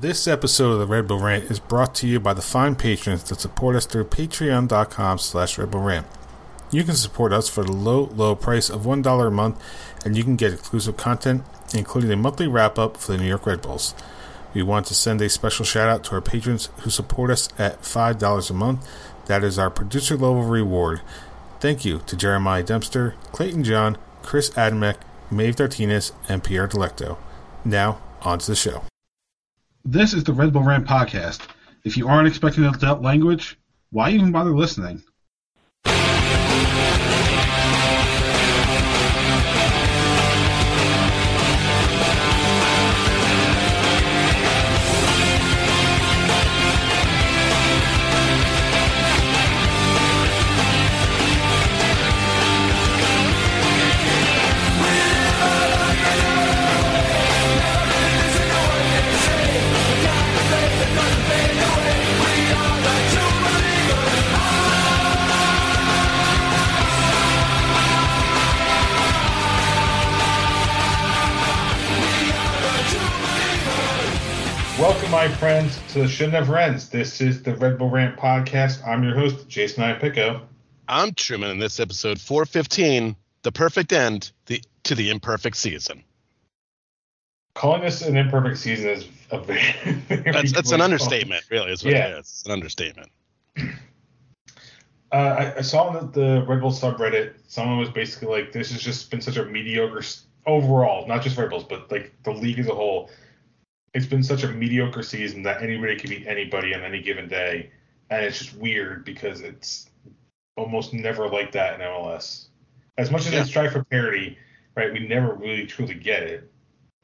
This episode of the Red Bull Rant is brought to you by the fine patrons that support us through patreon.com slash Red Bull Rant. You can support us for the low, low price of $1 a month, and you can get exclusive content, including a monthly wrap-up for the New York Red Bulls. We want to send a special shout out to our patrons who support us at $5 a month. That is our producer level reward. Thank you to Jeremiah Dempster, Clayton John, Chris Adamek, Maeve Dartinez, and Pierre Delecto. Now, on to the show. This is the Red Bull Rant podcast. If you aren't expecting adult language, why even bother listening? Welcome, my friends, to the Should Never Ends. This is the Red Bull Rant podcast. I'm your host, Jason Iapico. I'm Truman in this episode 415, the perfect end the, to the imperfect season. Calling this an imperfect season is a very. That's, that's an understatement, really. Is what Yeah. it is. It's an understatement. Uh, I, I saw on the, the Red Bull subreddit, someone was basically like, "This has just been such a mediocre overall, not just Red Bulls, but like the league as a whole. It's been such a mediocre season that anybody can beat anybody on any given day, and it's just weird because it's almost never like that in MLS. As much as Yeah. they strive for parity, right? We never really truly get it.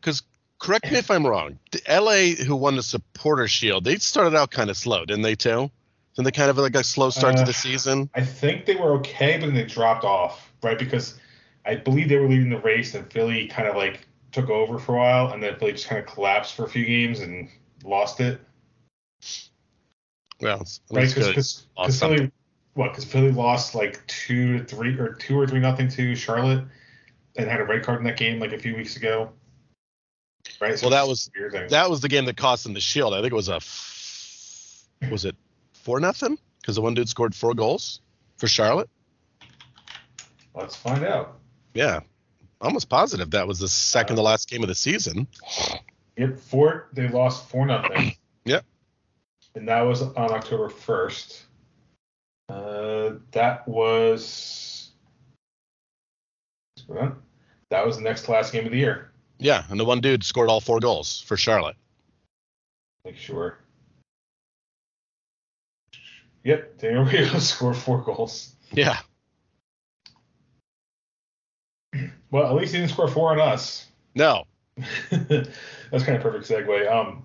Because correct me if I'm wrong. The LA who won the Supporter Shield, they started out kind of slow, didn't they too? Didn't they kind of like a slow start to Uh, the season? I think they were okay, but then they dropped off, right? Because I believe they were leading the race, and Philly kind of like took over for a while, and then Philly just kind of collapsed for a few games and lost it, Well, right? Because Philly, what? Because Philly lost like two to three or two or three nothing to Charlotte, and had a red card in that game like a few weeks ago, right? Well, that was- a weird thing. That was the game that cost them the Shield. I think it was a. F- was it four nothing? Because the one dude scored four goals for Charlotte. Let's find out. Yeah, almost positive that was the second to last game of the season. Yep, four. They lost four nothing. Yep. And that was on October first. Uh, that was. That was the next to last game of the year. Yeah, and the one dude scored all four goals for Charlotte. Make sure. Yep, Daniel Rios scored four goals. Yeah, Well, at least he didn't score four on us. no, That's kind of perfect segue. Um,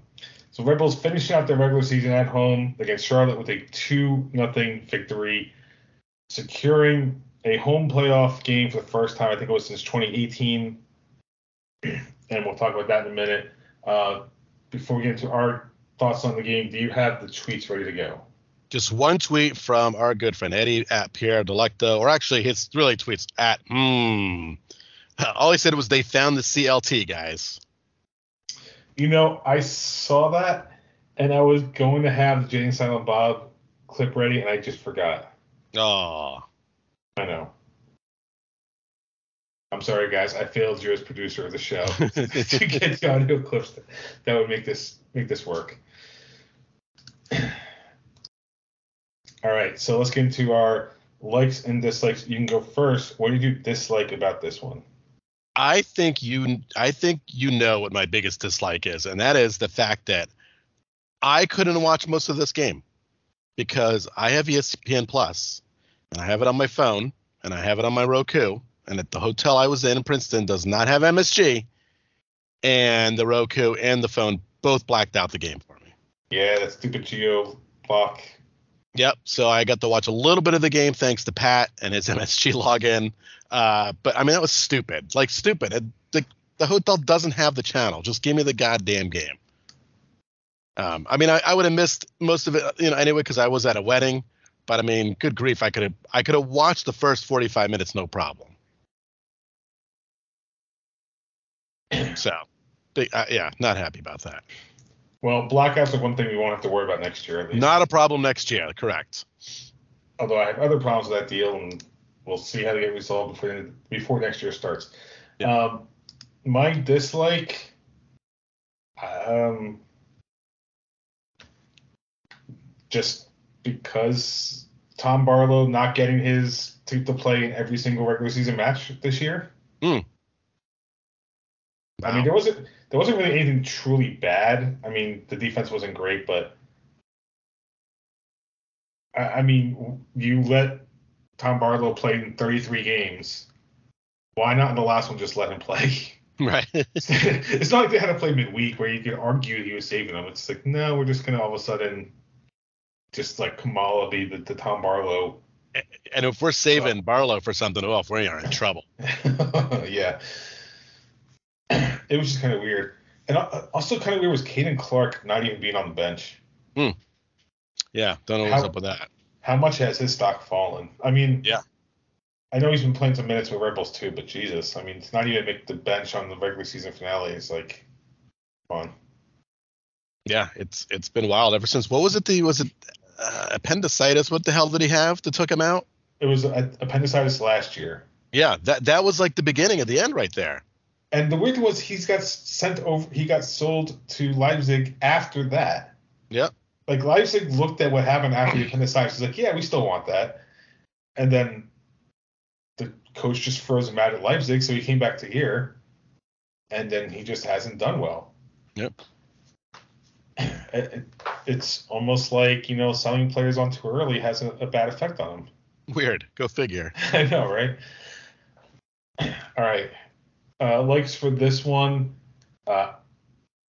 so Red Bulls finishing out their regular season at home against Charlotte with a two nothing victory, securing a home playoff game for the first time. I think it was since 2018, and we'll talk about that in a minute. Uh, before we get into our thoughts on the game, do you have the tweets ready to go? just one tweet from our good friend Eddie at Pierre Delecto, or actually his really tweets at hmm. All he said was they found the CLT guys. You know, I saw that, and I was going to have the Jay and Silent Bob clip ready, and I just forgot. Oh, I know. I'm sorry, guys. I failed you as producer of the show to get the audio clips that, that would make this make this work. All right, so let's get into our likes and dislikes. You can go first. What did you dislike about this one? I think you I think you know what my biggest dislike is, and that is the fact that I couldn't watch most of this game because I have ESPN Plus and I have it on my phone and I have it on my Roku and at the hotel I was in in Princeton does not have MSG and the Roku and the phone both blacked out the game for me. Yeah, that stupid Geo lock. Yep. So I got to watch a little bit of the game thanks to Pat and his MSG login. Uh, but I mean that was stupid. Like stupid. It, the the hotel doesn't have the channel. Just give me the goddamn game. Um, I mean, I, I would have missed most of it, you know, anyway, because I was at a wedding. But I mean, good grief, I could have I could have watched the first 45 minutes no problem. So, big, uh, yeah, not happy about that. Well, blackouts are one thing we won't have to worry about next year. At least. Not a problem next year. Correct. Although I have other problems with that deal, and we'll see how they get resolved before before next year starts. Yeah. Um, my dislike, um, just because Tom Barlow not getting his to, to play in every single regular season match this year. Hmm. I mean, there wasn't there wasn't really anything truly bad. I mean, the defense wasn't great, but I, I mean, you let Tom Barlow play in 33 games. Why not in the last one just let him play? Right. it's not like they had to play midweek where you could argue he was saving them. It's like, no, we're just gonna all of a sudden just like Kamala be the, the Tom Barlow. and if we're saving Barlow for something off, we are in trouble. yeah. It was just kind of weird. And uh, also kind of weird was Caden Clark not even being on the bench. Yeah, don't know what's How- up with that. How much has his stock fallen? I mean, Yeah. I know he's been playing some minutes with Rebels too, but Jesus, I mean, to not even make the bench on the regular season finale is like, on. Yeah, it's it's been wild ever since. What was it? The was it uh, appendicitis? What the hell did he have that took him out? It was a- appendicitis last year. Yeah, that that was like the beginning of the end right there. And the weird thing was he's got sent over. He got sold to Leipzig after that. Yep. Like Leipzig looked at what happened after the appendicitis. Was like, yeah, we still want that. And then the coach just froze him out at Leipzig, so he came back to here. And then he just hasn't done well. Yep. It- it- it's almost like you know selling players on too early has a, a bad effect on them. Weird. Go figure. I know, right? All right. Uh, likes for this one. Uh,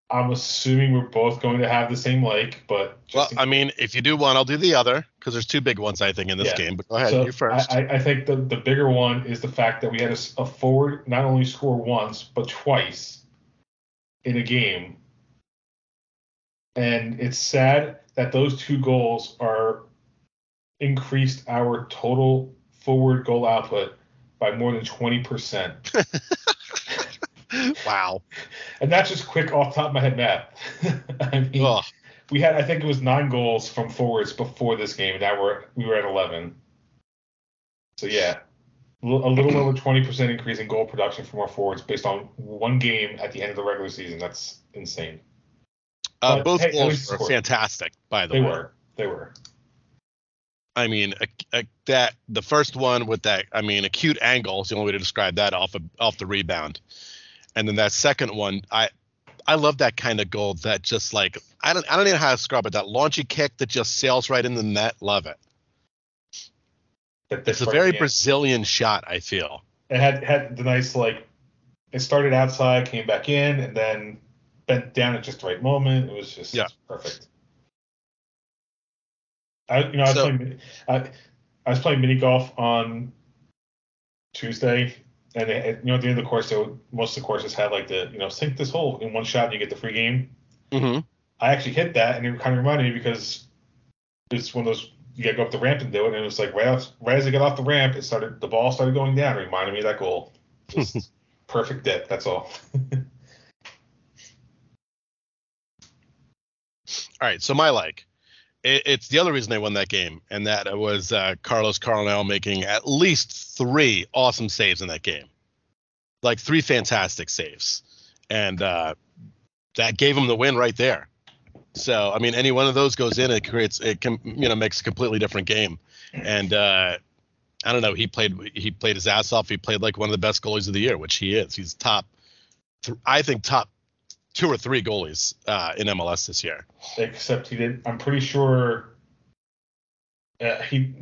I'm assuming we're both going to have the same like, but Well, in- I mean, if you do one, I'll do the other because there's two big ones I think in this Yeah. game. But go ahead, so you first. I, I- think the, the bigger one is the fact that we had a forward not only score once but twice in a game, and it's sad that those two goals are increased our total forward goal output by more than twenty percent. wow. And that's just quick off the top of my head math. I mean, Ugh. we had I think it was nine goals from forwards before this game, now we're we were at eleven. So yeah, a little over twenty percent increase in goal production from our forwards based on one game at the end of the regular season. That's insane. Uh, both hey, goals were fantastic, by the They way. They were. They were. I mean, a, a, that the first one with that, I mean, acute angle is the only way to describe that off of, off the rebound, and then that second one, I I love that kind of goal that just like I don't I don't even know how to describe it. That launchy kick that just sails right in the net. Love it. It's a very Brazilian shot. I feel. It had had the nice like. It started outside, came back in, and then bent down at just the right moment. It was just Yeah. perfect. I you know I was So- playing I, I was playing mini golf on Tuesday, and it, it- you know at the end of the course, so most of the courses had like the you know sink this hole in one shot and you get the free game. hmm I actually hit that, and it kind of reminded me because it's one of those you gotta go up the ramp and do it, and it was like right off, right as I got off the ramp, it started the ball started going down. It reminded me of that goal. Just perfect dip. That's all. All right, so my like, it, it's the other reason they won that game, and that was uh, Carlos Coronel making at least three awesome saves in that game, like three fantastic saves, and uh, that gave him the win right there. So I mean, any one of those goes in, it creates it can you know makes a completely different game, and uh, I don't know, he played he played his ass off. He played like one of the best goalies of the year, which he is. He's top, th- I think top two or three goalies uh, in MLS this year. Except he did. I'm pretty sure. Uh, he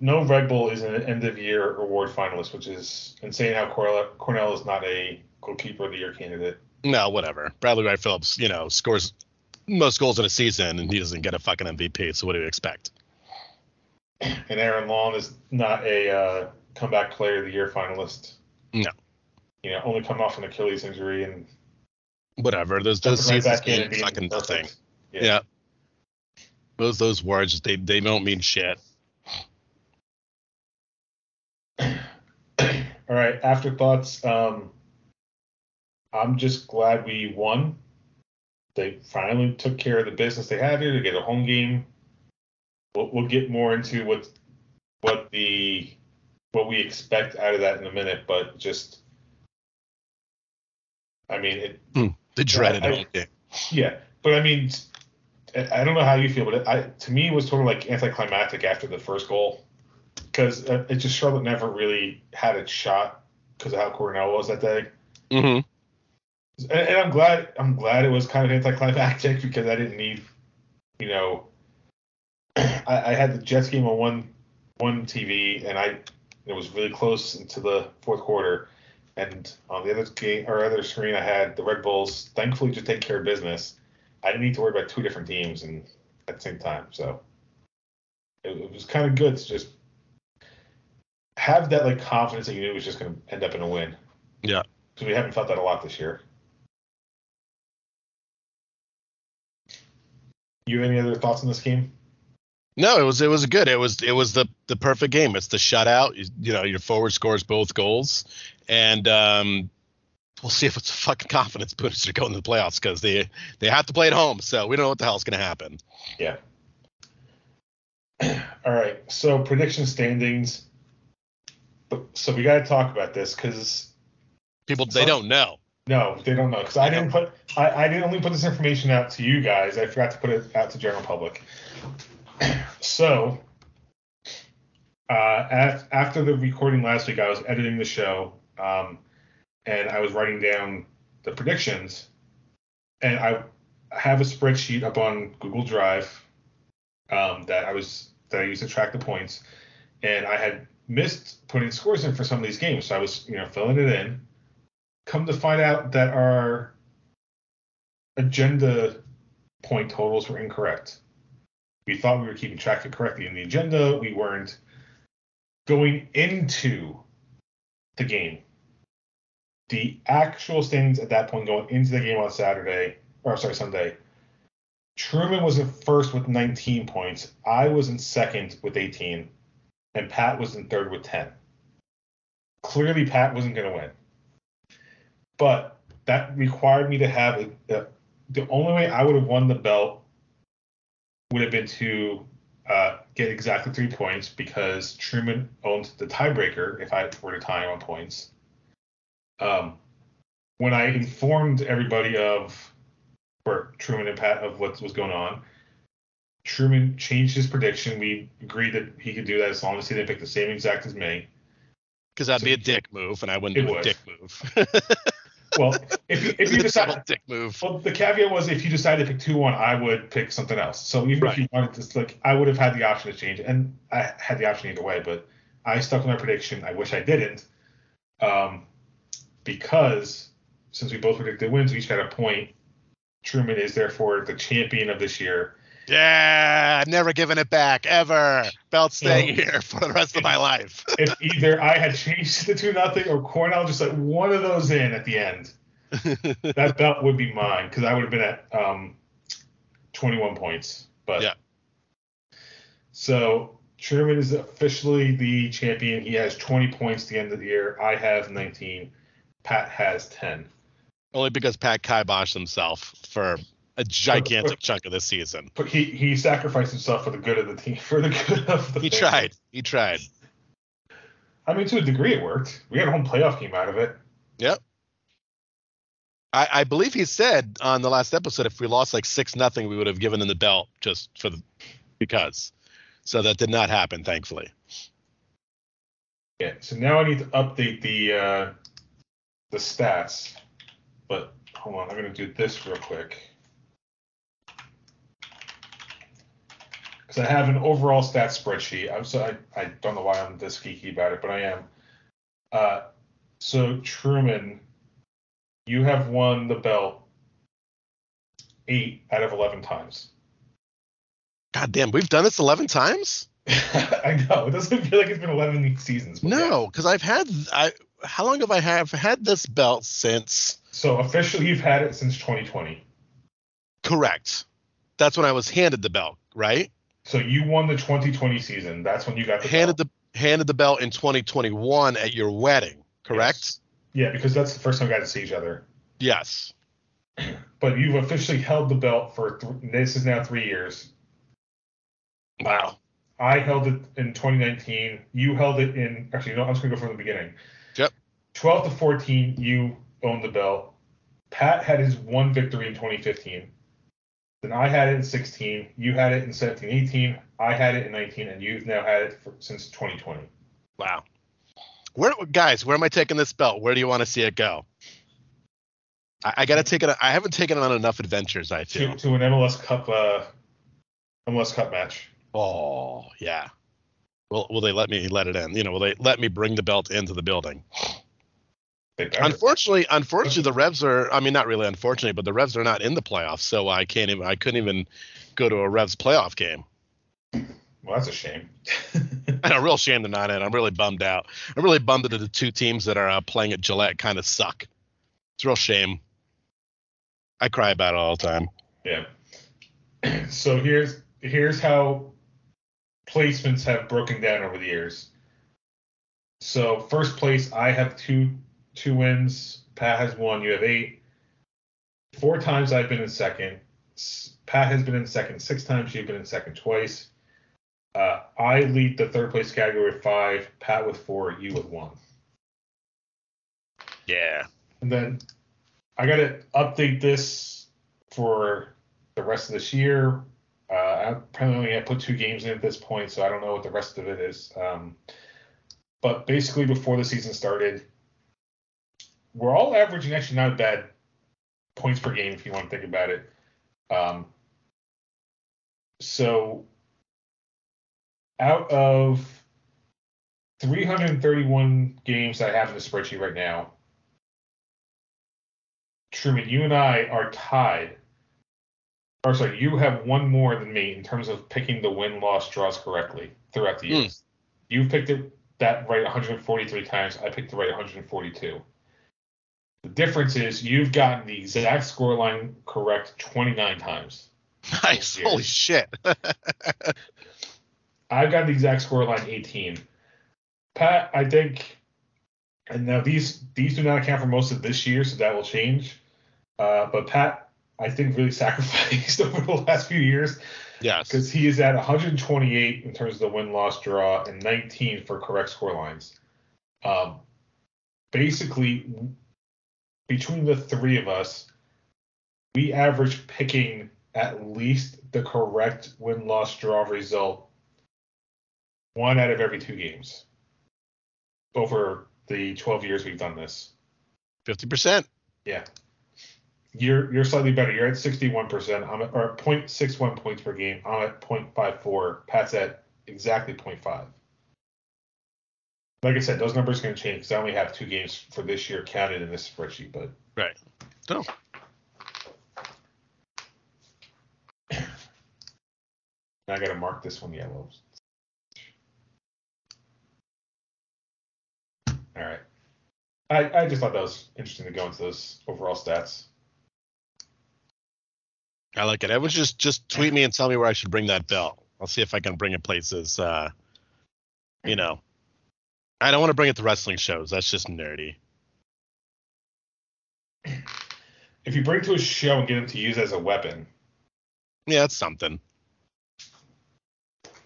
no Red Bull is an end of year award finalist, which is insane. How Coronel, Coronel is not a goalkeeper of the year candidate. No, whatever. Bradley Wright Phillips, you know, scores most goals in a season and he doesn't get a fucking MVP. So what do you expect? And Aaron Long is not a uh, comeback player of the year finalist. No. You know, only come off an Achilles injury and Whatever. Those those right seasons mean fucking nothing. perfect. Yeah. Those those words they they don't mean shit. All right, afterthoughts. Um, I'm just glad we won. they finally took care of the business they had here to get a home game. We'll, we'll get more into what what the what we expect out of that in a minute, but just I mean it. The dreaded I- home. Yeah, but I mean, I don't know how you feel, but it, I to me it was sort of like anticlimactic after the first goal because uh, it just Charlotte never really had a shot because of how Coronel was that day. hmm and, and I'm glad I'm glad it was kind of anticlimactic because I didn't need, you know, I, I had the Jets game on one one TV and I it was really close into the fourth quarter, and on the other game or other screen I had the Red Bulls thankfully just take care of business. I didn't need to worry about two different teams and at the same time, so it, it was kind of good to just have that like confidence that you knew it was just going to end up in a win. Yeah. because we haven't felt that a lot this year. You have any other thoughts on this game? No, it was it was good. It was it was the the perfect game. It's the shutout. You, you know, your forward scores both goals, and um, we'll see if it's a fucking confidence booster to go into the playoffs because they they have to play at home. So we don't know what the hell's going to happen. Yeah. All right. So prediction standings. So we got to talk about this because People they So- don't know. no, they don't know because I didn't put I, I didn't only put this information out to you guys. I forgot to put it out to general public. So uh, af- after the recording last week, I was editing the show, um, and I was writing down the predictions, and I have a spreadsheet up on Google Drive um, that I was that I used to track the points, and I had missed putting scores in for some of these games, so I was you know filling it in. Come to find out that our agenda point totals were incorrect. We thought we were keeping track of correctly in the agenda. We weren't going into the game. The actual standings at that point going into the game on Saturday, or sorry, Sunday, Truman was in first with 19 points. I was in second with 18, and Pat was in third with 10. Clearly, Pat wasn't going to win, but that required me to have a, a, the only way I would have won the belt would have been to uh, get exactly three points because Truman owned the tiebreaker if I were to tie on points. Um, when I informed everybody of, or Truman and Pat of what was going on, Truman changed his prediction. We agreed that he could do that as long as he didn't pick the same exact as me. Because that'd So- be a dick move, and I wouldn't do a would. dick move. Well, if you, if you It's a total decide, dick move. well, the caveat was if you decided to pick two one, I would pick something else. So even if you wanted to, like, I would have had the option to change, and I had the option either way. But I stuck with my prediction. I wish I didn't, um, because since we both predicted wins, we each got a point. Truman is therefore the champion of this year. Yeah, never giving it back ever. Belt staying No. here for the rest of my life. If either I had changed the two nothing or Coronel just let one of those in at the end, that belt would be mine because I would have been at um, 21 points. But Yeah. So Truman is officially the champion. He has 20 points at the end of the year. I have 19. Pat has 10. Only because Pat kiboshed himself for a gigantic chunk of the season. But he he sacrificed himself for the good of the team. For the good of the. He tried. He tried. I mean, to a degree, it worked. We got a home playoff game out of it. Yep. I, I believe he said on the last episode if we lost like six nothing, we would have given him the belt just for the because. So that did not happen, thankfully. Yeah. So now I need to update the uh, the stats. But hold on, I'm gonna do this real quick. Because I have an overall stats spreadsheet. I'm so I, I don't know why I'm this geeky about it, but I am. Uh, so Truman, you have won the belt eight out of eleven times. God damn, we've done this eleven times? I know it doesn't feel like it's been eleven seasons. No, because I've had I how long have I have had this belt since So officially, you've had it since 2020. correct. That's when I was handed the belt, right? So you won the 2020 season. That's when you got the handed belt. the handed the belt in 2021 at your wedding, correct? Yeah, because that's the first time we got to see each other. Yes. but you've officially held the belt for th- this is now three years. Wow. I held it in 2019. You held it in actually no. I'm just gonna go from the beginning. Yep. 12 to 14, you owned the belt. Pat had his one victory in 2015. Then I had it in 16. You had it in 17, 18. I had it in 19, and you've now had it for, since 2020. Wow. Where guys, where am I taking this belt? Where do you want to see it go? I, I got to take it. I haven't taken it on enough adventures. I To, feel. to an MLS Cup, uh, MLS Cup match. Oh yeah. Will Will they let me let it in? You know, will they let me bring the belt into the building? Unfortunately, unfortunately, the Revs are. I mean, not really unfortunately, but the Revs are not in the playoffs, so I can't even. I couldn't even go to a Revs playoff game. Well, that's a shame. And a real shame they're not in. I'm really bummed out. I'm really bummed that the two teams that are uh, playing at Gillette kind of suck. It's a real shame. I cry about it all the time. Yeah. So here's here's how placements have broken down over the years. So first place, I have two two wins. Pat has one. You have eight. Four times I've been in second. Pat has been in second six times. You've been in second twice. Uh, I lead the third place category with five. Pat with four. You with one. Yeah. And then I got to update this for the rest of this year. Uh, apparently I put two games in at this point, so I don't know what the rest of it is. Um, but basically, before the season started, we're all averaging actually not bad points per game if you want to think about it. Um, so out of 331 games that I have in the spreadsheet right now, Truman, you and I are tied. Or sorry, you have one more than me in terms of picking the win loss draws correctly throughout the years. You've picked it that right 143 times. I picked the right 142. The difference is you've gotten the exact scoreline correct 29 times. Nice. Holy shit. I've got the exact scoreline 18. Pat, I think, and now these these do not account for most of this year, so that will change. Uh, but Pat, I think, really sacrificed over the last few years yes. because he is at 128 in terms of the win loss draw and 19 for correct score lines. Um, basically, between the three of us, we average picking at least the correct win loss draw result one out of every two games over the 12 years we've done this. 50%. Yeah. You're you're slightly better. You're at 61%. I'm at, or 0.61 points per game. I'm at 0.54. Pat's at exactly 0.5. Like I said, those numbers are going to change because I only have two games for this year counted in this spreadsheet. But Right. So, I got to mark this one yellow. All right. I, I just thought that was interesting to go into those overall stats. I like it. Everyone just just tweet me and tell me where I should bring that belt. I'll see if I can bring it places. Uh, you know, I don't want to bring it to wrestling shows. That's just nerdy. If you bring it to a show and get them to use it as a weapon, Yeah, that's something.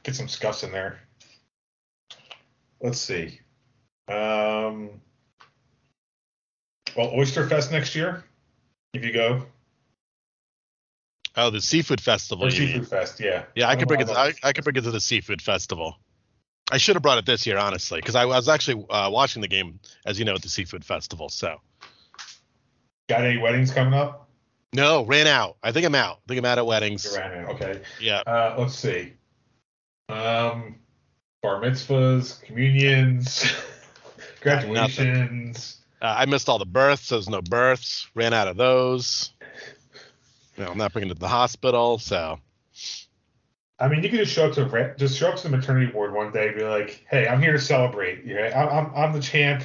get some scuffs in there. Let's see. Um, well, Oyster Fest next year, if you go, Oh, the seafood festival. or you mean. Seafood Fest, yeah. Yeah, I don't could bring it. how I, I could bring it to the seafood festival. I should have brought it this year, honestly, because I was actually uh, watching the game, as you know, at the seafood festival. So Got any weddings coming up? no, ran out. I think I'm out. I think I'm out at weddings. You're right, Okay. Yeah, Uh, let's see. Um, bar mitzvahs, communions, graduations. uh, I missed all the births. So there's no births. Ran out of those. No, I'm not bringing it to the hospital. So I mean, you could just show up to a, just show up to the maternity ward one day and be like, "Hey, I'm here to celebrate. Yeah, I'm I'm, I'm the champ.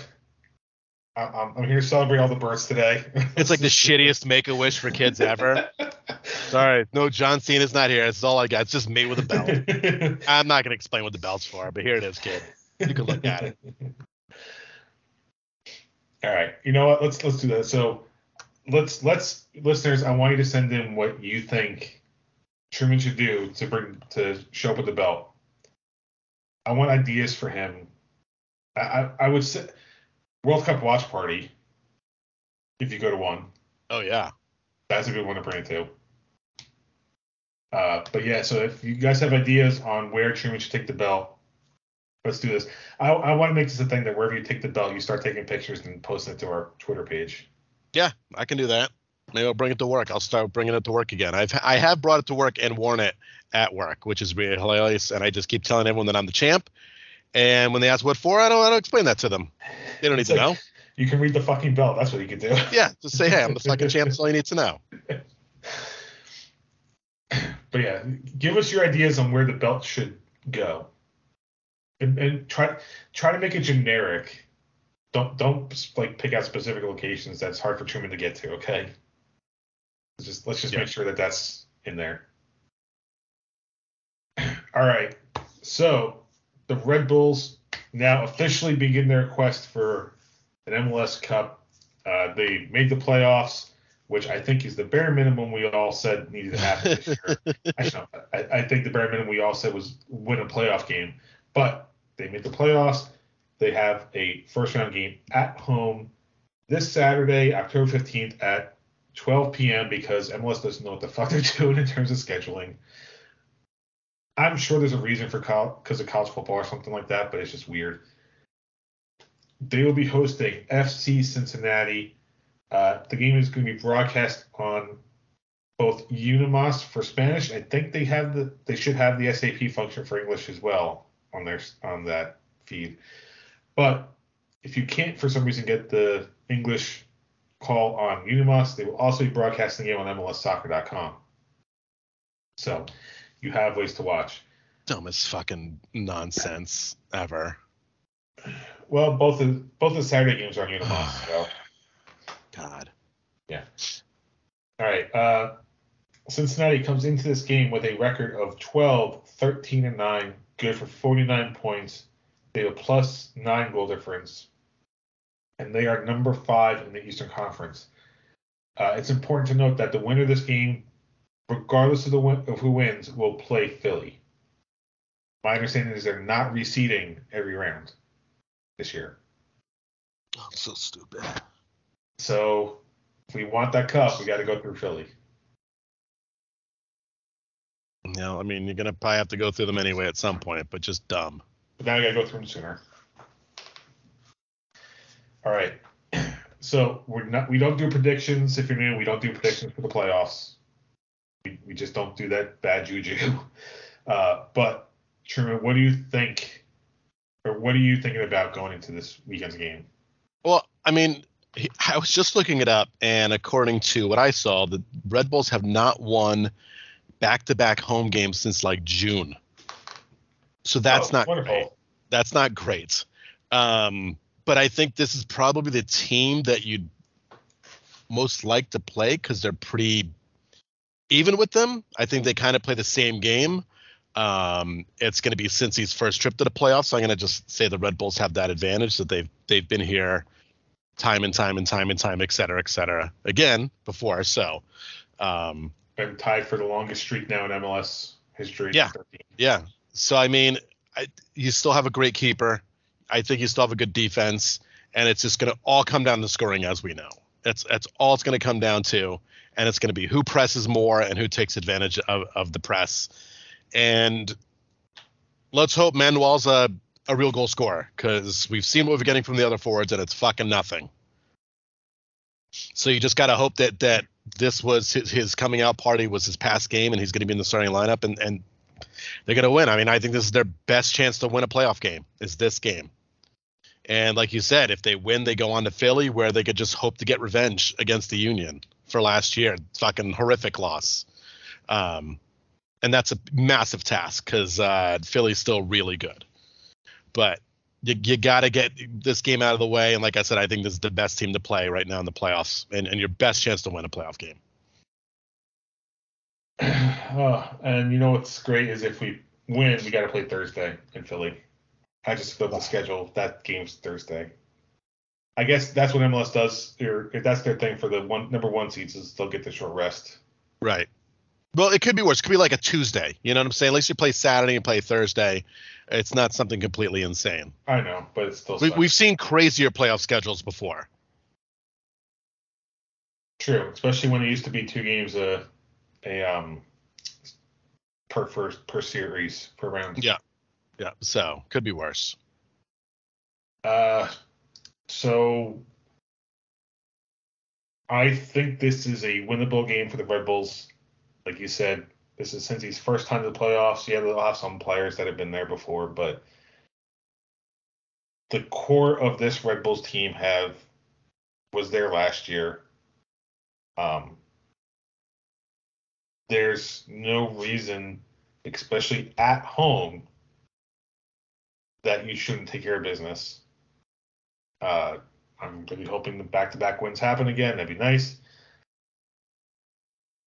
I'm, I'm I'm here to celebrate all the births today." it's like the shittiest make a wish for kids ever. Sorry, no, John Cena's not here. It's all I got. It's just me with a belt. I'm not gonna explain what the belt's for, but here it is, kid. You can look at it. All right. You know what? Let's let's do that. So let's let's listeners. I want you to send in what you think Truman should do to bring to show up with the belt. I want ideas for him. I I, I would say World Cup watch party. If you go to one, Oh yeah. that's a good one to bring it to. Uh, but yeah, so if you guys have ideas on where Truman should take the belt, let's do this. I, I want to make this a thing that wherever you take the belt, you start taking pictures and posting it to our Twitter page. Yeah, I can do that. Maybe I'll bring it to work. I'll start bringing it to work again. I've I have brought it to work and worn it at work, which is really hilarious. And I just keep telling everyone that I'm the champ. And when they ask what for, I don't I don't explain that to them. They don't need It's to like- know. You can read the fucking belt. That's what you can do. Yeah, just say, hey, I'm the fucking champ. That's all you need to know. But yeah, give us your ideas on where the belt should go, and, and try try to make it generic. Don't don't like pick out specific locations that's hard for Truman to get to. Okay, Let's just let's just Yeah. make sure that that's in there. All right, so the Red Bulls now officially begin their quest for an MLS Cup. Uh, they made the playoffs which I think is the bare minimum we all said needed to happen this year. Actually, no, I, I think the bare minimum we all said was win a playoff game. But they made the playoffs. They have a first round game at home this Saturday, October 15th at 12 p.m. because MLS doesn't know what the fuck they're doing in terms of scheduling. I'm sure there's a reason for because of college football or something like that, but it's just weird. They will be hosting FC Cincinnati. Uh, the game is going to be broadcast on both UniMás for Spanish. I think they have the they should have the SAP function for English as well on their on that feed. But if you can't for some reason get the English call on UniMás, they will also be broadcasting the game on MLSsoccer.com. So you have ways to watch. Dumbest fucking nonsense ever. Well, both of both the Saturday games are on UniMás. so. God. Yeah. All right. Uh, Cincinnati comes into this game with a record of 12, 13, and 9, good for 49 points. They have a plus 9 goal difference. And they are number 5 in the Eastern Conference. Uh, it's important to note that the winner of this game, regardless of, the win- of who wins, will play Philly. My understanding is they're not reseeding every round this year. I'm so stupid. So if we want that cup, we got to go through Philly. No, I mean you're gonna probably have to go through them anyway at some point, but just dumb. But now we gotta go through them sooner. All right. So we're not we don't do predictions if you're new, we don't do predictions for the playoffs. We, we just don't do that bad juju. Uh, but Truman, what do you think or what are you thinking about going into this weekend's game? Well, I mean, I was just looking it up, and according to what I saw, the Red Bulls have not won back-to-back home games since like June. So that's Oh, not wonderful. great. That's not great. Um, but I think this is probably the team that you'd most like to play because they're pretty even with them. I think they kind of play the same game. Um, it's going to be Cincy's first trip to the playoffs. So I'm going to just say the Red Bulls have that advantage that they've they've been here time and time and time and time, et cetera, et cetera, again before. So, um, Been tied for the longest streak now in MLS history. Yeah. yeah. So I mean, I, you still have a great keeper. I think you still have a good defense, and it's just going to all come down to scoring, as we know. That's that's all it's going to come down to, and it's going to be who presses more and who takes advantage of, of the press. And let's hope Manuel's a, a real goal scorer because we've seen what we're getting from the other forwards, and it's fucking nothing. So you just got to hope that that this was his, his coming out party was his past game, and he's going to be in the starting lineup, and and they're going to win. I mean, I think this is their best chance to win a playoff game. Is this game? And like you said, if they win, they go on to Philly, where they could just hope to get revenge against the Union for last year. Fucking horrific loss. Um, and that's a massive task because uh, Philly's still really good. But you, you got to get this game out of the way. And like I said, I think this is the best team to play right now in the playoffs and, and your best chance to win a playoff game. oh, and you know what's great is if we win, we got to play Thursday in Philly. I just filled the schedule. That game's Thursday. I guess that's what MLS does. Or if that's their thing for the one number one seeds is they'll get the short rest. Right. Well, it could be worse. It could be like a Tuesday. You know what I'm saying? At least you play Saturday and play Thursday. It's not something completely insane. I know, but it's still We, we've seen crazier playoff schedules before. true, especially when it used to be two games a a um per first per series per round. Yeah. Yeah. So could be worse. Uh, so I think this is a winnable game for the Red Bulls. Like you said, this is Cincy's first time to the playoffs. Yeah, they'll have some players that have been there before, but the core of this Red Bulls team have was there last year. Um, there's no reason, especially at home, that you shouldn't take care of business. Uh, I'm really hoping the back-to-back wins happen again. That'd be nice.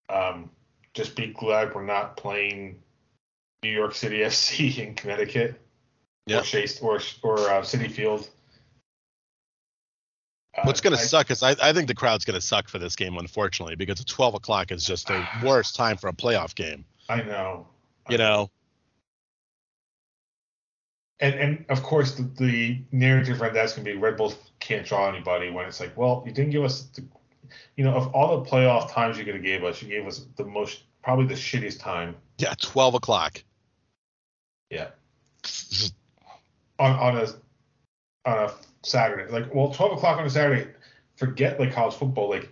Um, just be glad we're not playing New York City FC in Connecticut Yeah. or Chase or or uh, Citi Field. Uh, What's going to suck is I, I think the crowd's going to suck for this game, unfortunately, because 12 o'clock is just the worst time for a playoff game. I know. You know? And and of course the, the narrative around that's gonna be Red Bulls can't draw anybody when it's like, well, you didn't give us the you know, of all the playoff times you could have gave us, you gave us the most probably the shittiest time. Yeah, 12 o'clock. Yeah. On on a on a Saturday. Like well twelve o'clock on a Saturday, forget like college football, like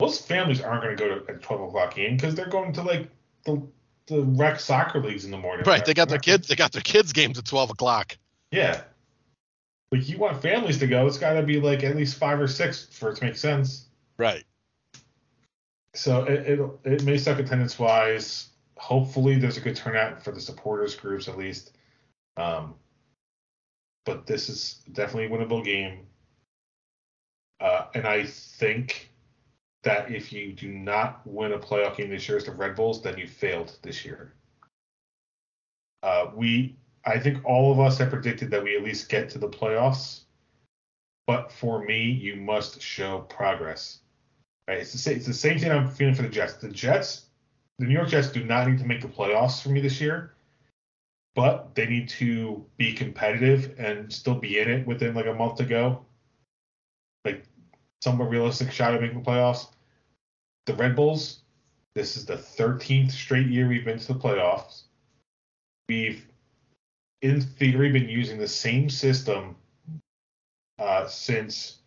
most families aren't gonna go to a twelve o'clock game because they're going to like the the rec soccer leagues in the morning. Right. They got their kids. They got their kids' games at 12 o'clock. Yeah. Like you want families to go, it's got to be like at least five or six for it to make sense. Right. So it it, it may suck attendance wise. Hopefully, there's a good turnout for the supporters groups at least. Um, but this is definitely a winnable game. Uh, and I think that if you do not win a playoff game this year as the Red Bulls, then you failed this year. Uh, we, I think all of us have predicted that we at least get to the playoffs. But for me, you must show progress. Right? It's the same. It's the same thing I'm feeling for the Jets. The Jets, the New York Jets, do not need to make the playoffs for me this year, but they need to be competitive and still be in it within like a month to go. Like somewhat realistic shot at making the playoffs. The Red Bulls, this is the 13th straight year we've been to the playoffs. We've, in theory, been using the same system uh, since.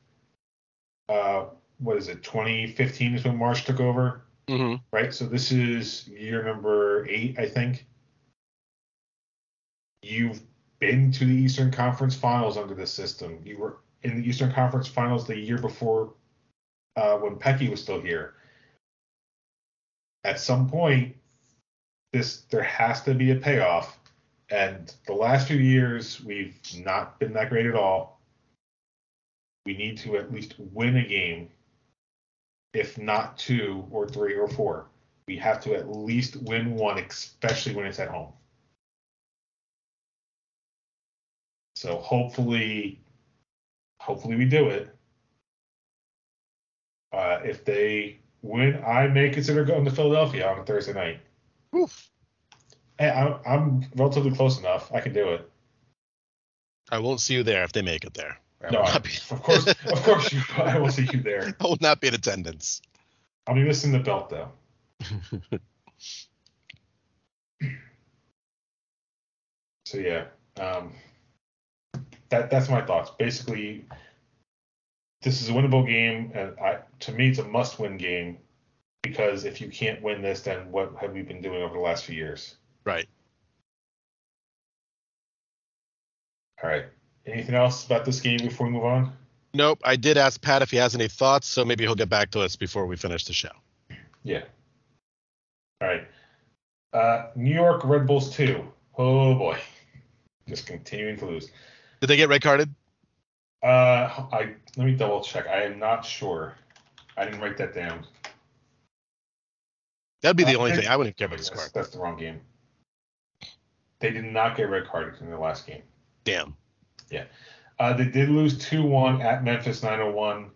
Uh, what is it 2015 is when Marsch took over Mm-hmm. right so this is year number eight i think you've been to the eastern conference finals under this system you were in the eastern conference finals the year before uh, when Petke was still here at some point this there has to be a payoff and the last few years we've not been that great at all we need to at least win a game if not two or three or four. We have to at least win one, especially when it's at home. So hopefully, hopefully we do it. Uh, if they win, I may consider going to Philadelphia on a Thursday night. Oof. Hey, I'm, I'm relatively close enough. I can do it. I won't see you there if they make it there. I No, I, be, of course, of course, you, I will see you there. I will not be in attendance. I'll be missing the belt though. So yeah, um, that that's my thoughts. Basically, this is a winnable game, and I to me it's a must-win game because if you can't win this, then what have we been doing over the last few years? Right. All right. Anything else about this game before we move on? Nope. I did ask Pat if he has any thoughts, so maybe he'll get back to us before we finish the show. Yeah. All right. Uh, New York Red Bulls two. Oh boy, just continuing to lose. Did they get red carded? Uh, I let me double check. I am not sure. I didn't write that down. That'd be the Uh, only thing. I wouldn't care about the That's, score. that's the wrong game. They did not get red carded in the last game. Damn. Yeah. Uh, they did lose 2 1 at Memphis 901.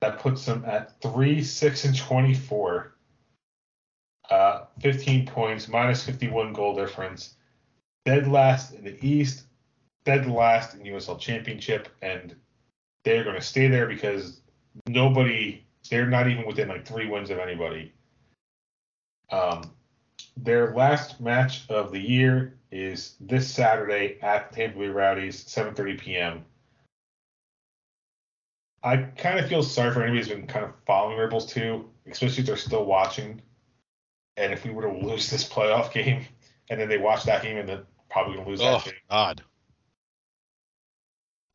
That puts them at 3 6 and 24. Uh, 15 points, minus 51 goal difference. Dead last in the East, dead last in USL Championship, and they're going to stay there because nobody, they're not even within like three wins of anybody. Um, their last match of the year is this Saturday at Tampa Bay Rowdies, 7:30 p.m. I kind of feel sorry for anybody who's been kind of following Rebels too, especially if they're still watching. And if we were to lose this playoff game, and then they watch that game, and then probably gonna lose Oh that game. God.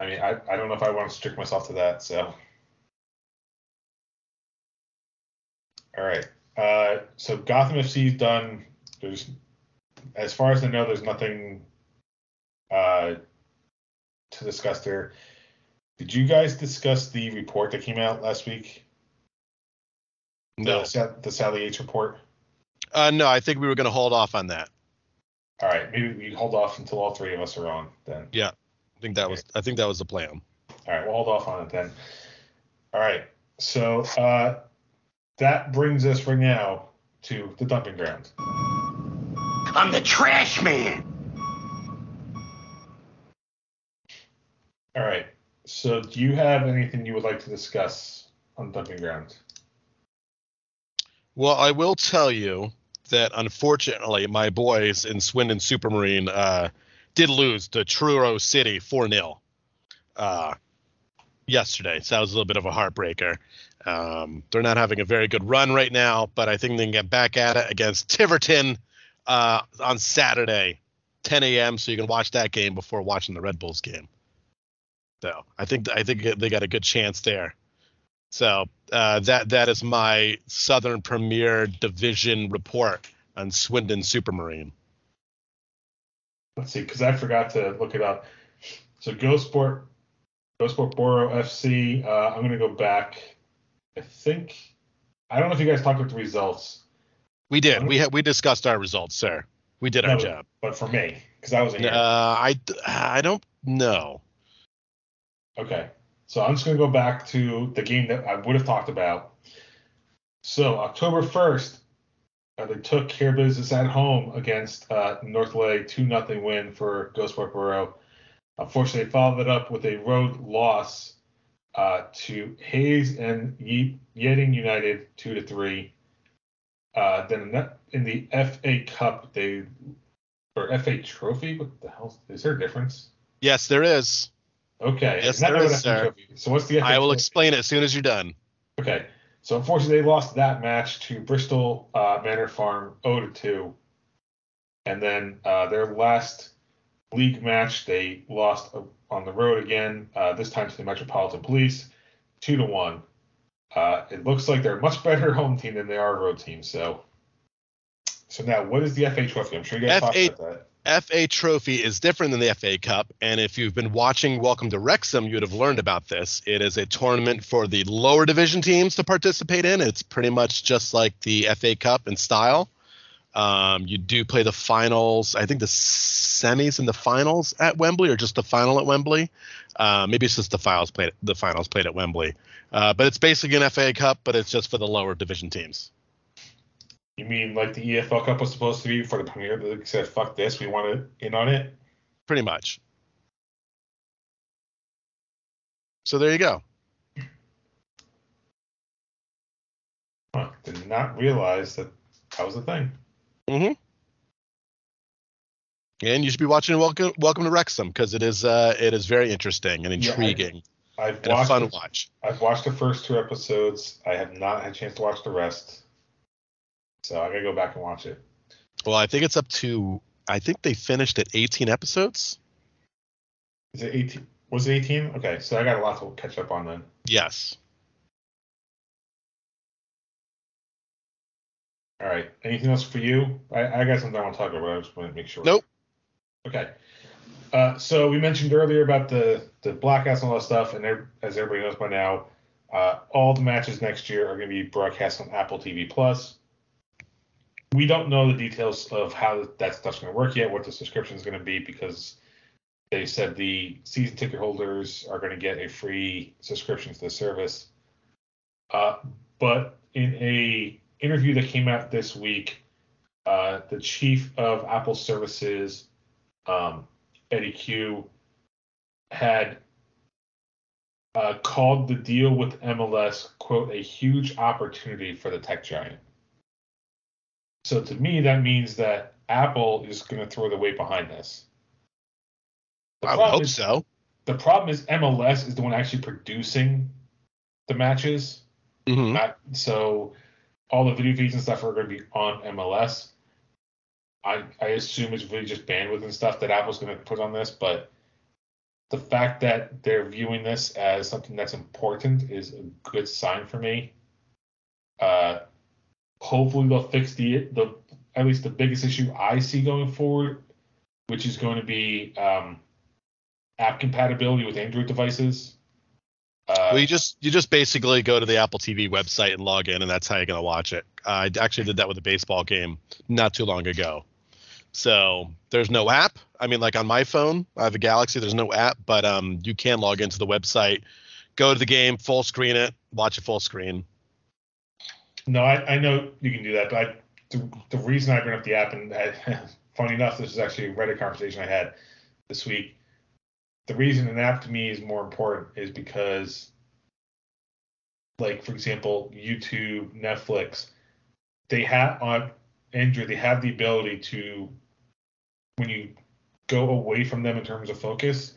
I mean, I, I don't know if I want to strict myself to that. So, all right. Uh, so Gotham FC's done. There's, as far as I know, there's nothing uh, to discuss there. Did you guys discuss the report that came out last week? No. The, the Sally Yates report. Uh, no, I think we were going to hold off on that. All right, maybe we hold off until all three of us are on then. I think that was I think that was the plan. All right, we'll hold off on it then. All right, so uh, that brings us right now to the dumping ground. I'm the trash man. All right, so do you have anything you would like to discuss on dumping ground? Well, I will tell you that unfortunately, my boys in Swindon Supermarine uh, did lose to Truro City 4 0 uh, yesterday. So that was a little bit of a heartbreaker. Um, they're not having a very good run right now, but I think they can get back at it against Tiverton uh, on Saturday, 10 a.m. So you can watch that game before watching the Red Bulls game. So I think I think they got a good chance there. So uh, that that is my Southern Premier Division report on Swindon Supermarine. Let's see, because I forgot to look it up. So Gosport, Go Sport Borough FC. Uh, I'm gonna go back. I think I don't know if you guys talked about the results, We did. We had we discussed our results, sir. We did our job. but for me, because I wasn't Uh, here. I I don't know. Okay. So I'm just going to go back to the game that I would have talked about. So October 1st, uh, they took care of business at home against uh, North Lake, 2 nothing win for Gosport Borough. Unfortunately, they followed it up with a road loss uh, to Hayes and Ye- United, 2 to 3. Uh, then in, the FA Cup, they or FA Trophy. What the hell is there a difference? Yes, there is. Okay, Yes, there is, sir. Trophy. So what's the FA I will Trophy? explain it as soon as you're done. Okay. So unfortunately, they lost that match to Bristol uh, Manor Farm 0 to 2. And then uh, their last league match, they lost uh, on the road again, uh, this time to the Metropolitan Police 2 to 1. Uh, it looks like they're a much better home team than they are a road team. So, so now, what is the FA Trophy? I'm sure you guys talked FA about that. FA Trophy is different than the FA Cup, and if you've been watching Welcome to Wrexham, you would have learned about this. It is a tournament for the lower division teams to participate in. It's pretty much just like the FA Cup in style. Um, you do play the finals. I think the semis and the finals at Wembley, or just the final at Wembley. Uh, maybe it's just the finals played. The finals played at Wembley, uh, but it's basically an FA Cup, but it's just for the lower division teams. You mean like the EFL Cup was supposed to be for the Premier League? Said, fuck this, we want it in on it? Pretty much. So there you go. Huh, did not realize that that was a thing. Mm-hmm. And you should be watching Welcome Welcome to Wrexham because it is uh it is very interesting and intriguing. Yeah, I- I've and a watched fun the- watch. I've watched the first two episodes. I have not had a chance to watch the rest. So I gotta go back and watch it. Well, I think it's up to I think they finished at 18 episodes. Is it 18? Was it 18? Okay, so I got a lot to catch up on then. Yes. All right. Anything else for you? I, I got something I want to talk about, but I just want to make sure. Nope. Okay. Uh, so we mentioned earlier about the the blackouts and all that stuff, and as everybody knows by now, uh, all the matches next year are going to be broadcast on Apple TV Plus. We don't know the details of how that stuff's going to work yet, what the subscription is going to be, because they said the season ticket holders are going to get a free subscription to the service. Uh, but in a interview that came out this week, uh, the chief of Apple Services, um, Eddy Cue, had uh, called the deal with MLS quote a huge opportunity for the tech giant. So to me, that means that Apple is going to throw the weight behind this. The I would hope is- so. The problem is MLS is the one actually producing the matches. hmm Not, so all the video feeds and stuff are going to be on MLS. I I assume it's really just bandwidth and stuff that Apple's going to put on this, but the fact that they're viewing this as something that's important is a good sign for me. Uh, hopefully they'll fix the the at least the biggest issue I see going forward, which is going to be um, app compatibility with Android devices. Uh, well, you just you just basically go to the Apple TV website and log in, and that's how you're gonna watch it. I actually did that with a baseball game not too long ago. So there's no app. I mean, like on my phone, I have a Galaxy. There's no app, but um, you can log into the website, go to the game, full screen it, watch it full screen. No, I, I know you can do that, but I, the, the reason I bring up the app, and I, funny enough, this is actually a Reddit conversation I had this week. The reason an app to me is more important is because, like for example, YouTube, Netflix, they have on Android, they have the ability to, when you go away from them in terms of focus,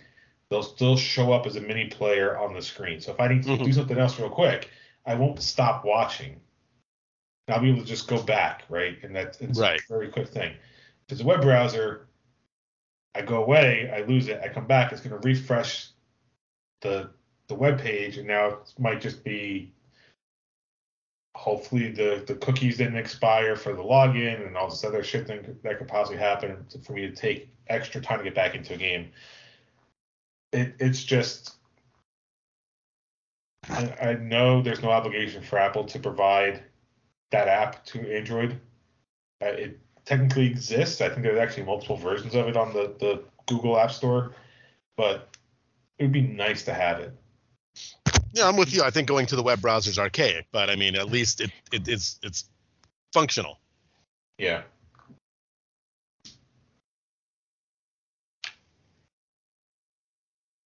they'll still show up as a mini player on the screen. So if I need to Mhm. do something else real quick, I won't stop watching. I'll be able to just go back, right? And that's it's Right. a very quick thing. If it's a web browser, I go away, I lose it, I come back, it's going to refresh the the web page, and now it might just be hopefully the the cookies didn't expire for the login and all this other shit that, that could possibly happen for me to take extra time to get back into a game. It it's just I, I know there's no obligation for Apple to provide that app to Android. Uh, it technically exists. I think there's actually multiple versions of it on the, the Google App Store, but it would be nice to have it. Yeah, I'm with you. I think going to the web browser is archaic, but I mean, at least it, it it's it's functional. Yeah.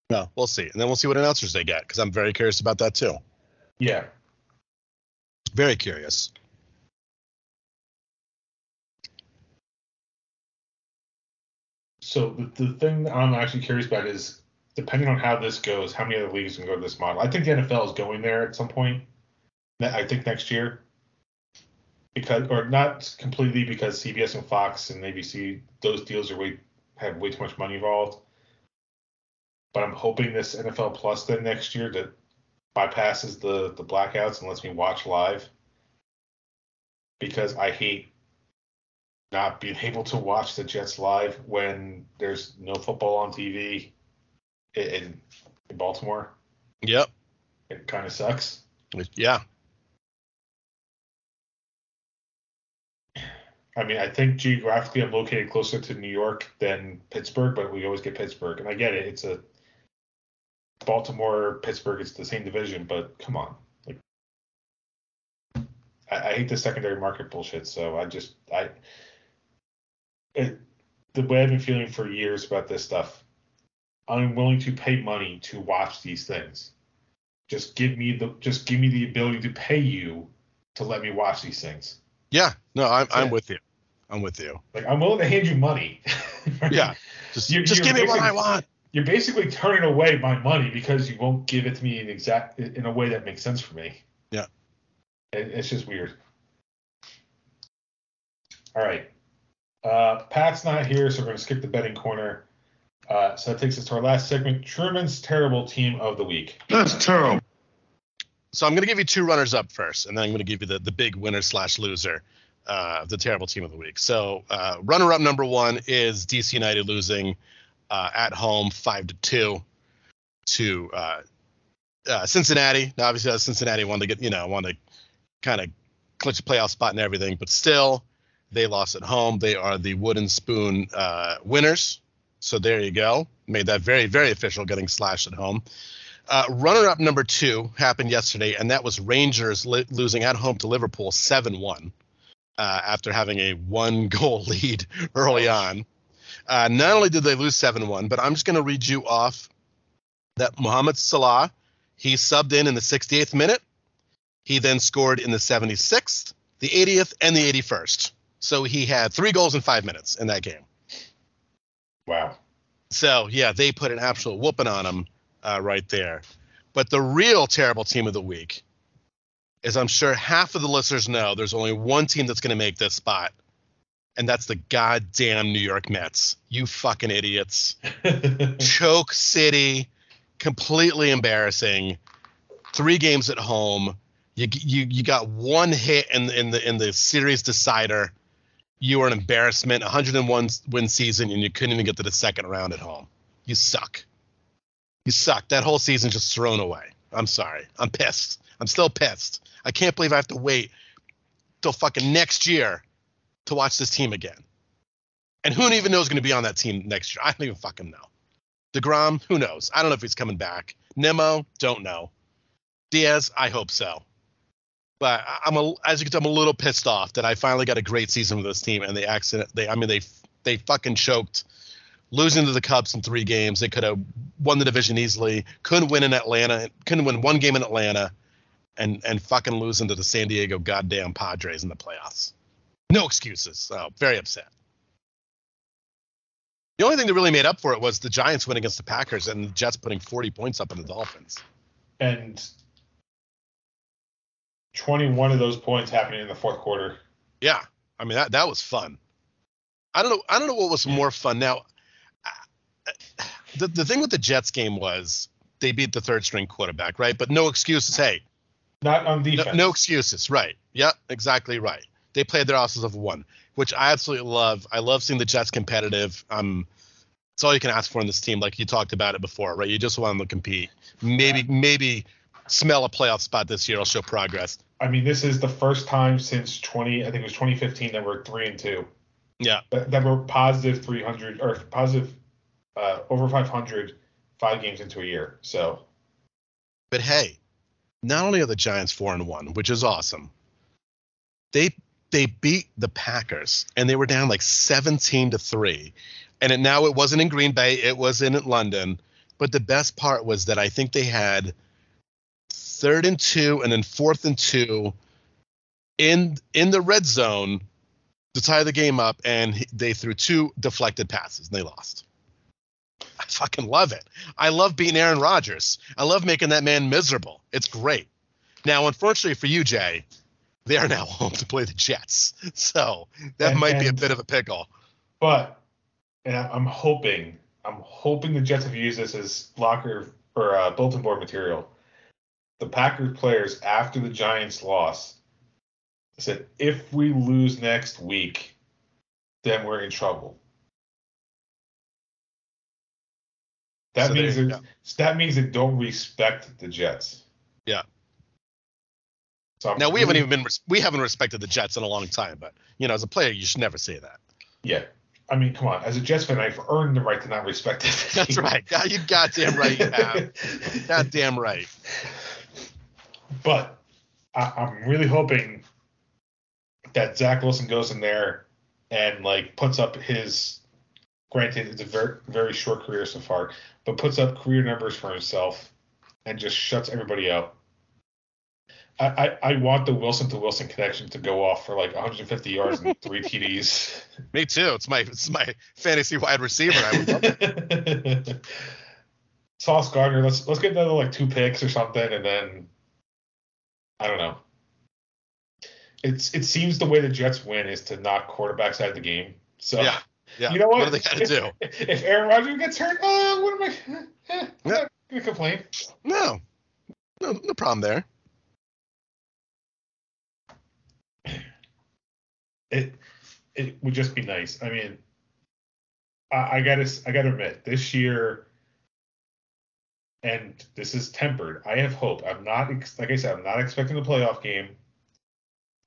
No, we'll see, and then we'll see what announcers they get because I'm very curious about that too. Yeah. Very curious. So the, the thing that I'm actually curious about is depending on how this goes, how many other leagues can go to this model. I think the NFL is going there at some point. I think next year. Because or not completely because CBS and Fox and ABC those deals are way have way too much money involved. But I'm hoping this NFL Plus then next year that bypasses the the blackouts and lets me watch live. Because I hate not being able to watch the Jets live when there's no football on TV in, in Baltimore. Yep. It kind of sucks. Yeah. I mean, I think geographically I'm located closer to New York than Pittsburgh, but we always get Pittsburgh. And I get it. It's a Baltimore, Pittsburgh, it's the same division, but come on. Like I, I hate the secondary market bullshit, so I just I it, the way I've been feeling for years about this stuff, I'm willing to pay money to watch these things. Just give me the just give me the ability to pay you to let me watch these things. Yeah. No, I'm I'm Yeah. with you. I'm with you. Like I'm willing to hand you money. Yeah. Just You- just you're give me what I want. You're basically turning away my money because you won't give it to me in exact in a way that makes sense for me. Yeah. It, it's just weird. All right. Uh, Pat's not here, so we're going to skip the betting corner. Uh, so that takes us to our last segment Truman's Terrible Team of the Week. That's terrible. So I'm going to give you two runners up first, and then I'm going to give you the, the big winner slash loser, uh, of the terrible team of the week. So uh, runner up number one is DC United losing uh, at home five to two to uh, uh, Cincinnati. Now, obviously, uh, Cincinnati wanted to get you know wanted to kind of clinch a playoff spot and everything, but still they lost at home. They are the wooden spoon uh, winners. So there you go. made that very, very official, getting slashed at home. Uh, runner up number two happened yesterday, and that was Rangers li- losing at home to Liverpool 7 1 uh, after having a one goal lead early on. Uh, not only did they lose 7 1, but I'm just going to read you off that Mohamed Salah, he subbed in in the 68th minute. He then scored in the 76th, the 80th, and the 81st. So he had three goals in five minutes in that game. Wow. So yeah, they put an absolute whooping on him uh, right there. But the real terrible team of the week is I'm sure half of the listeners know there's only one team that's going to make this spot, and that's the goddamn New York Mets. You fucking idiots. Choke City, completely embarrassing. Three games at home. You you you got one hit in in the in the series decider. You were an embarrassment. 101 win season, and you couldn't even get to the second round at home. You suck. You suck. That whole season just thrown away. I'm sorry. I'm pissed. I'm still pissed. I can't believe I have to wait till fucking next year to watch this team again. And who even knows going to be on that team next year? I don't even fucking know. DeGrom, who knows? I don't know if he's coming back. Nimmo, don't know. Diaz, I hope so. But I'm a, as you can tell, I'm a little pissed off that I finally got a great season with this team, and they accident. They, I mean, they they fucking choked, losing to the Cubs in three games. They could have won the division easily. Couldn't win in Atlanta. Couldn't win one game in Atlanta, and and fucking losing to the San Diego goddamn Padres in the playoffs. No excuses. So very upset. The only thing that really made up for it was the Giants win against the Packers and the Jets putting 40 points up on the Dolphins. and 21 of those points happening in the fourth quarter. Yeah, I mean that that was fun. I don't know. I don't know what was more fun. Now, the the thing with the Jets game was they beat the third string quarterback, right? But no excuses. Hey, Not on no, defense. no excuses. Right? Yep, exactly right. They played their asses of one, which I absolutely love. I love seeing the Jets competitive. Um, it's all you can ask for in this team. Like you talked about it before, right? You just want them to compete. Maybe maybe smell a playoff spot this year. I'll show progress. I mean, this is the first time since 20, I think it was 2015 that we're three and two. Yeah. That, that we're positive 300 or positive uh, over 500 five games into a year. So But hey, not only are the Giants four and one, which is awesome, they they beat the Packers and they were down like seventeen to three, and it, now it wasn't in Green Bay, it was in London. But the best part was that I think they had third and two and then fourth and two in in the red zone to tie the game up, and they threw two deflected passes and they lost. I fucking love it. I love beating Aaron Rodgers. I love making that man miserable. It's great. Now, unfortunately for you, Jay, they are now home to play the Jets. So that And- might be a bit of a pickle. But, and I'm hoping, I'm hoping the Jets have used this as locker or uh, bulletin board material. The Packers players after the Giants loss said, if we lose next week, then we're in trouble. That So means that, that means they don't respect the Jets. Yeah. So Now we haven't even been we haven't respected the Jets in a long time, but you know, as a player, you should never say that. Yeah. I mean, come on. As a Jets fan, I've earned the right to not respect it. That's right. God, you goddamn right you have. Goddamn right. But I, I'm really hoping that Zach Wilson goes in there and like puts up his. Granted, it's a very very short career so far, but puts up career numbers for himself and just shuts everybody out. I, I, I want the Wilson to Wilson connection to go off for like 150 yards and three TDs. Me too. It's my it's my fantasy wide receiver. I would love it. Sauce Gardner, let's let's get another like two picks or something, and then I don't know. It's it seems the way the Jets win is to knock quarterbacks out of the game. So Yeah. Yeah. you know what? What do they gotta do? If, Aaron Rodgers gets hurt, uh, what am I? Eh, I'm Yeah. not gonna complain. No. No no problem there. It it would just be nice. I mean, I, I gotta I gotta admit, this year, and this is tempered. I have hope. I'm not like I said. I'm not expecting a playoff game.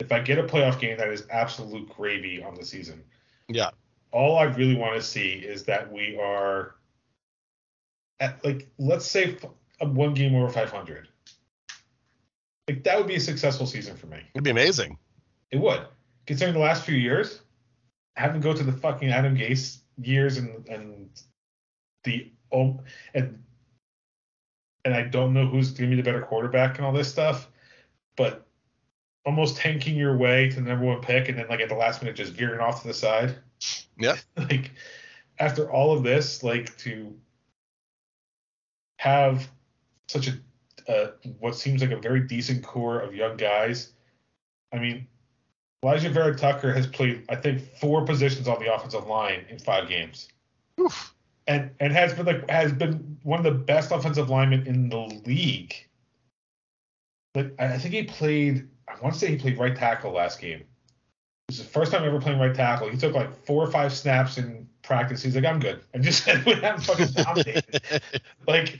If I get a playoff game, that is absolute gravy on the season. Yeah. All I really want to see is that we are at like let's say one game over 500. Like that would be a successful season for me. It'd be amazing. It would, considering the last few years, having go to the fucking Adam Gase years and and the oh and and I don't know who's going to be the better quarterback and all this stuff, but almost tanking your way to the number one pick and then like at the last minute just veering off to the side. Yeah. like after all of this, like to have such a uh, what seems like a very decent core of young guys. I mean, Alijah Vera-Tucker has played, I think, four positions on the offensive line in five games, Oof. And and has been like has been one of the best offensive linemen in the league. Like I think he played, I want to say he played right tackle last game. It was the first time ever playing right tackle. He took like four or five snaps in practice. He's like, I'm good, and just went out and fucking dominated. like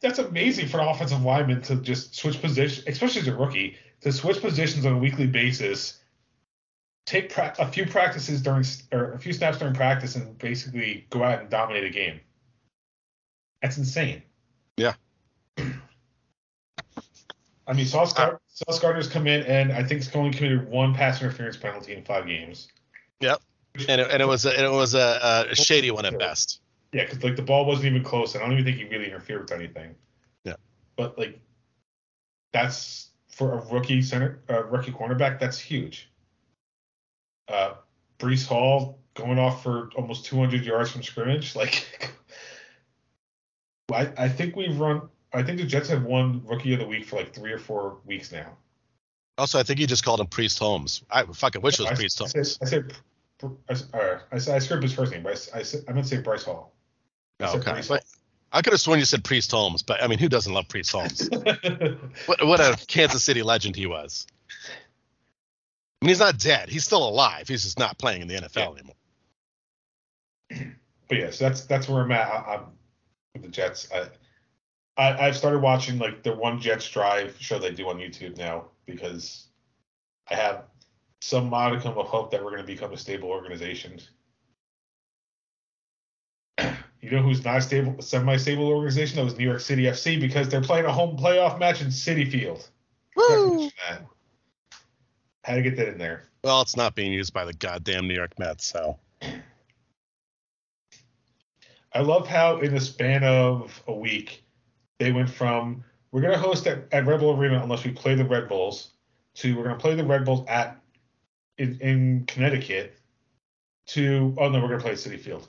that's amazing for an offensive lineman to just switch position, especially as a rookie, to switch positions on a weekly basis, take pra- a few practices during or a few snaps during practice, and basically go out and dominate a game. That's insane. Yeah. I mean, Sauce, Sauce Gardner's come in and I think he's only committed one pass interference penalty in five games. Yep. And it, and it was a, it was a, a shady one at best. Yeah, because like the ball wasn't even close, and I don't even think he really interfered with anything. Yeah. But like, that's for a rookie center, a rookie cornerback. That's huge. Uh, Breece Hall going off for almost 200 yards from scrimmage. Like, I I think we've run. I think the Jets have won rookie of the week for like three or four weeks now. Also, I think you just called him Priest Holmes. I fucking wish it was I, Priest I Holmes. I said, I, said- uh, I, said I scribbled his first name, but I, I, said, I meant to say Bryce Hall. I said okay. Bryce I could have sworn you said Priest Holmes, but I mean, who doesn't love Priest Holmes? What, what a Kansas City legend he was. I mean, he's not dead. He's still alive. He's just not playing in the NFL anymore. but yes, yeah, so that's that's where I'm at. I, I'm with the Jets. I, I I've started watching like the one Jets Drive show they do on YouTube now because I have some modicum of hope that we're going to become a stable organization. You know who's not a stable, semi-stable organization? That was New York City FC because they're playing a home playoff match in Citi Field. Forgot to. Had to get that in there. Well, it's not being used by the goddamn New York Mets, so I love how in the span of a week they went from we're gonna host at, at Red Bull Arena unless we play the Red Bulls to we're gonna play the Red Bulls at in, in Connecticut to oh no we're gonna play at Citi Field.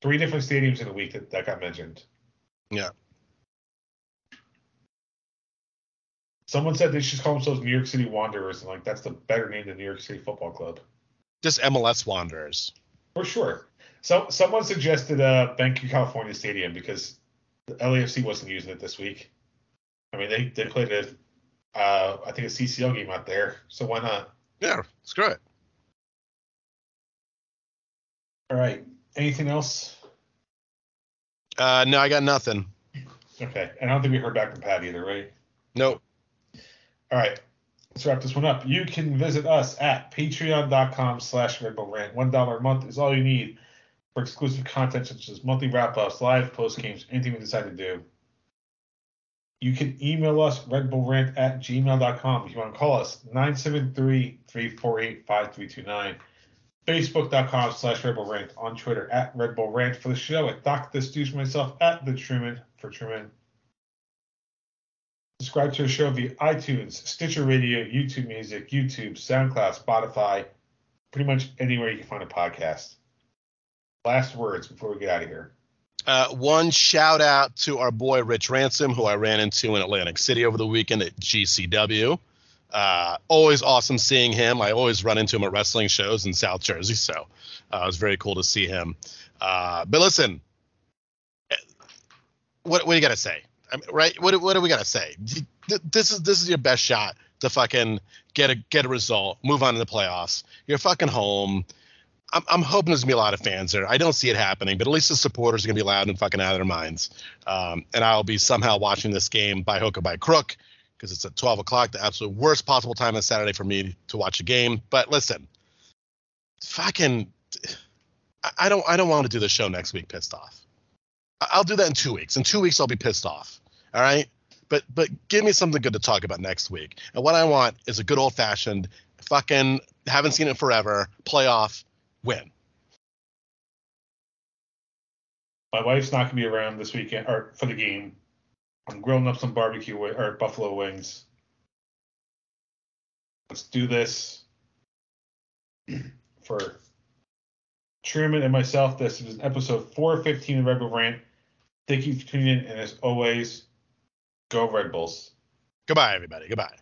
Three different stadiums in a week that, that got mentioned. Yeah. Someone said they should call themselves New York City Wanderers, and like that's the better name than New York City Football Club. just MLS Wanderers. For sure. So someone suggested uh Bank of California Stadium because the LAFC wasn't using it this week. I mean they they played a uh I think a CCL game out there, so why not? Yeah, screw it. All right. Anything else? Uh, no, I got nothing. Okay. And I don't think we heard back from Pat either, right? Nope. All right. Let's wrap this one up. You can visit us at patreon.com slash Red Rant. One dollar a month is all you need for exclusive content such as monthly wrap-ups, live post games, anything we decide to do. You can email us redbullrant at gmail.com. If you want to call us, 973-348-5329. Facebook.com slash Red Bull Rant. On Twitter at Red Bull Rant. For the show at Dr. Stooge myself at The Truman for Truman. Subscribe to the show via iTunes, Stitcher Radio, YouTube Music, YouTube, SoundCloud, Spotify, pretty much anywhere you can find a podcast. Last words before we get out of here. Uh, one shout out to our boy Rich Ransom, who I ran into in Atlantic City over the weekend at GCW. Uh, always awesome seeing him. I always run into him at wrestling shows in South Jersey, so uh, it was very cool to see him. Uh, but listen, what what do you got to say? I mean, right? What what do we gonna say? This is this is your best shot to fucking get a get a result, move on to the playoffs. You're fucking home. I'm, I'm hoping there's gonna be a lot of fans there. I don't see it happening, but at least the supporters are gonna be loud and fucking out of their minds. Um, and I'll be somehow watching this game by hook or by crook because it's at 12 o'clock, the absolute worst possible time on Saturday for me to watch a game. But listen, fucking, I don't I don't want to do the show next week pissed off. I'll do that in two weeks. In two weeks, I'll be pissed off. All right. But but give me something good to talk about next week. And what I want is a good old fashioned fucking haven't seen it forever playoff win. My wife's not gonna be around this weekend or for the game. I'm grilling up some barbecue or buffalo wings. Let's do this for Truman and myself. This is episode 415 of Red Bull Rant. Thank you for tuning in, and as always, go Red Bulls. Goodbye, everybody. Goodbye.